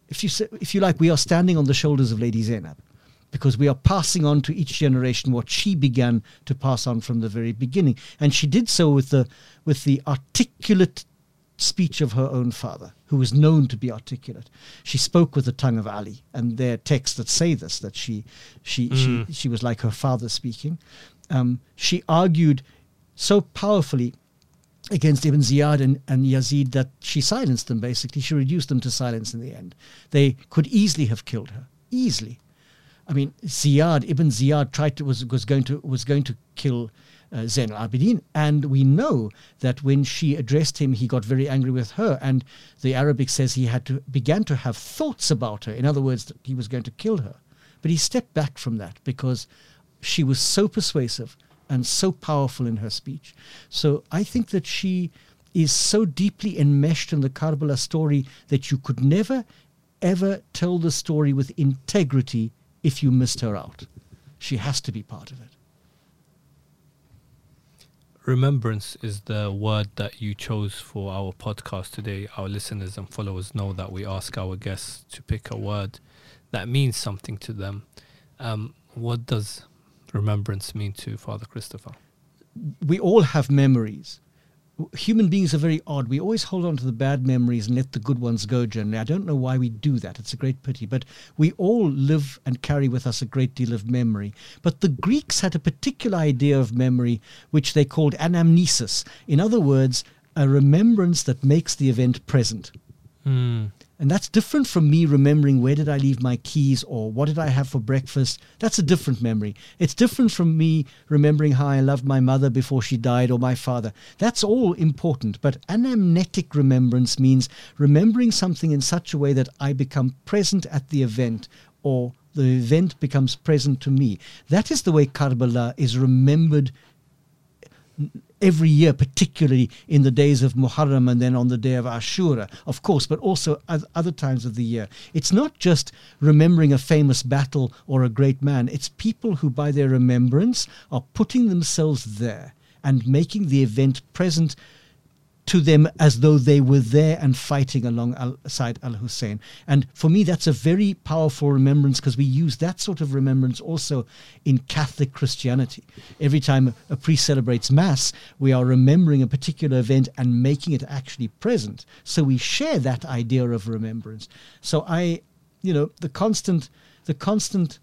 if you say, if you like, we are standing on the shoulders of Lady Zainab, because we are passing on to each generation what she began to pass on from the very beginning, and she did so with the with the articulate speech of her own father, who was known to be articulate. She spoke with the tongue of Ali, and there are texts that say this that she she Mm. she she was like her father speaking. Um, she argued so powerfully against Ibn Ziyad and, and Yazid that she silenced them. Basically, she reduced them to silence in the end. They could easily have killed her, easily. I mean, Ziyad, Ibn Ziyad tried to was was going to was going to kill uh, Zain al Abidin, and we know that when she addressed him, he got very angry with her, and the Arabic says he had to began to have thoughts about her. In other words, that he was going to kill her, but he stepped back from that because she was so persuasive and so powerful in her speech. So I think that she is so deeply enmeshed in the Karbala story that you could never ever tell the story with integrity if you missed her out. She has to be part of it. Remembrance is the word that you chose for our podcast today. Our listeners and followers know that we ask our guests to pick a word that means something to them. Um, what does remembrance mean to Father Christopher? we all have memories. Human beings are very odd. We always hold on to the bad memories and let the good ones go generally. I don't know why we do that. It's a great pity. But we all live and carry with us a great deal of memory. But the Greeks had a particular idea of memory which they called anamnesis. In other words, a remembrance that makes the event present. Hmm. And that's different from me remembering where did I leave my keys or what did I have for breakfast. That's a different memory. It's different from me remembering how I loved my mother before she died or my father. That's all important. But anamnetic remembrance means remembering something in such a way that I become present at the event or the event becomes present to me. That is the way Karbala is remembered every year, particularly in the days of Muharram and then on the day of Ashura, of course, but also oth- other times of the year. It's not just remembering a famous battle or a great man, it's people who, by their remembrance, are putting themselves there and making the event present to them as though they were there and fighting alongside Al Hussein. And for me, that's a very powerful remembrance because we use that sort of remembrance also in Catholic Christianity. Every time a priest celebrates Mass, we are remembering a particular event and making it actually present. So we share that idea of remembrance. So I, you know, the constant, the constant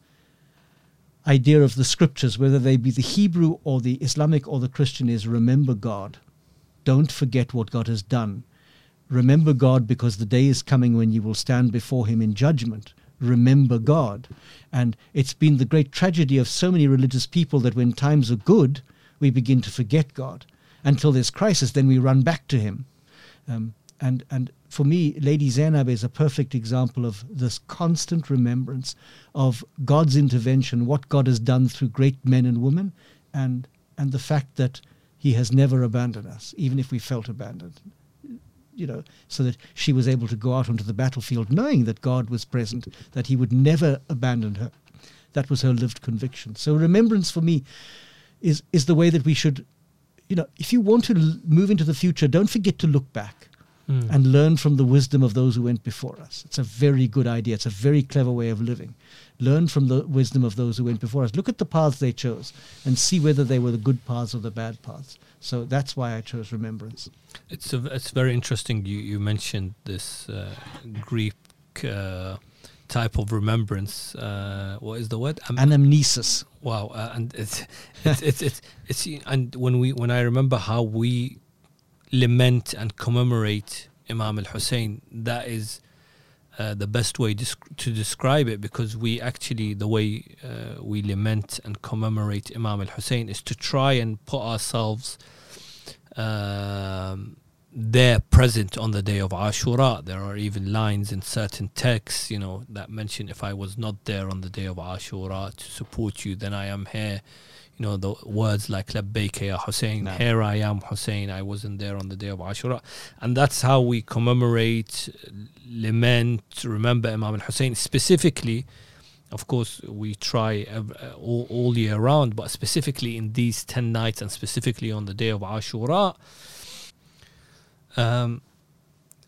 idea of the scriptures, whether they be the Hebrew or the Islamic or the Christian, is remember God. Don't forget what God has done. Remember God because the day is coming when you will stand before Him in judgment. Remember God. And it's been the great tragedy of so many religious people that when times are good, we begin to forget God. Until there's crisis, then we run back to Him. Um, and, and for me, Lady Zainab is a perfect example of this constant remembrance of God's intervention, what God has done through great men and women, and, and the fact that he has never abandoned us, even if we felt abandoned. You know, so that she was able to go out onto the battlefield knowing that God was present, that he would never abandon her. That was her lived conviction. So remembrance for me is is the way that we should, you know, if you want to move into the future, don't forget to look back. Mm. and learn from the wisdom of those who went before us. It's a very good idea. It's a very clever way of living. Learn from the wisdom of those who went before us. Look at the paths they chose and see whether they were the good paths or the bad paths. So that's why I chose remembrance. It's a, it's very interesting. You you mentioned this uh, Greek uh, type of remembrance. Uh, what is the word? Am- Anamnesis. wow, uh, and it's it's, it's it's it's and when we when I remember how we lament and commemorate Imam al Hussein, that is. Uh, the best way desc- to describe it because we actually the way uh, we lament and commemorate Imam al Hussein is to try and put ourselves um, there present on the day of Ashura. There are even lines in certain texts, you know, that mention if I was not there on the day of Ashura to support you, then I am here. You know, the words like Labbaik ya Hussein, Naam. here I am Hussein, I wasn't there on the day of Ashura. And that's how we commemorate, lament, remember Imam al Hussein. Specifically, of course, we try uh, all, all year round, but specifically in these 10 nights and specifically on the day of Ashura, um,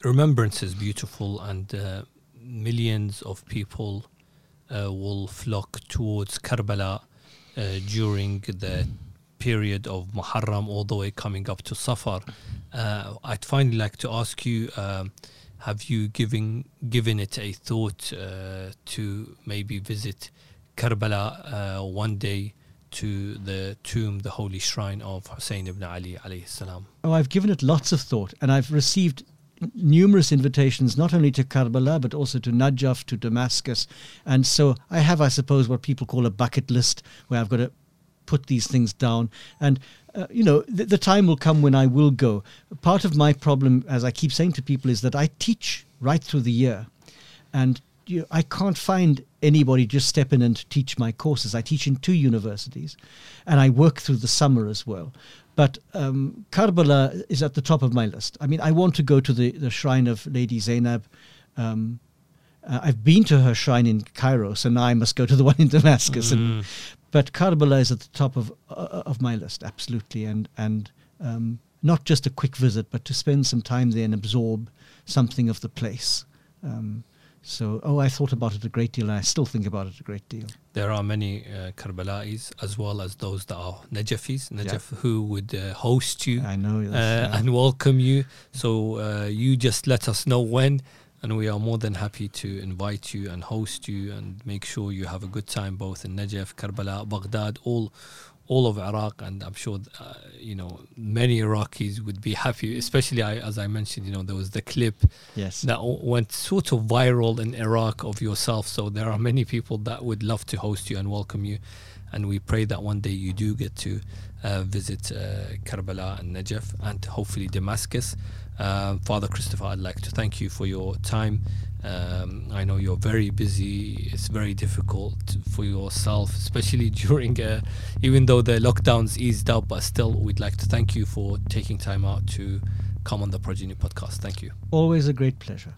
remembrance is beautiful and uh, millions of people uh, will flock towards Karbala during the period of Muharram all the way coming up to Safar. Uh, I'd finally like to ask you, um, have you given given it a thought uh, to maybe visit Karbala uh, one day to the tomb, the holy shrine of Hussein ibn Ali salam? Oh, I've given it lots of thought, and I've received numerous invitations, not only to Karbala, but also to Najaf, to Damascus. And so I have, I suppose, what people call a bucket list, where I've got to put these things down. And, uh, you know, the, the time will come when I will go. Part of my problem, as I keep saying to people, is that I teach right through the year. And you I can't find anybody just step in and teach my courses. I teach in two universities, and I work through the summer as well. But um, Karbala is at the top of my list. I mean, I want to go to the, the shrine of Lady Zainab. Um, uh, I've been to her shrine in Cairo, so now I must go to the one in Damascus. And, but Karbala is at the top of uh, of my list, absolutely, and and um, not just a quick visit, but to spend some time there and absorb something of the place. Um, so, oh, I thought about it a great deal, and I still think about it a great deal. There are many uh, Karbalais as well as those that are Najafis, Najaf who would uh, host you I know. uh, That's, and welcome you. So uh, you just let us know when, and we are more than happy to invite you and host you and make sure you have a good time both in Najaf, Karbala, Baghdad, all all of Iraq, and I'm sure uh, you know many Iraqis would be happy. Especially I, as I mentioned, you know there was the clip yes. that went sort of viral in Iraq of yourself. So there are many people that would love to host you and welcome you, and we pray that one day you do get to uh, visit uh, Karbala and Najaf and hopefully Damascus. Um, Father Christopher, I'd like to thank you for your time. Um, I know you're very busy. It's very difficult for yourself, especially during, uh, even though the lockdowns eased up, but still, we'd like to thank you for taking time out to come on the Progeny podcast. Thank you. Always a great pleasure.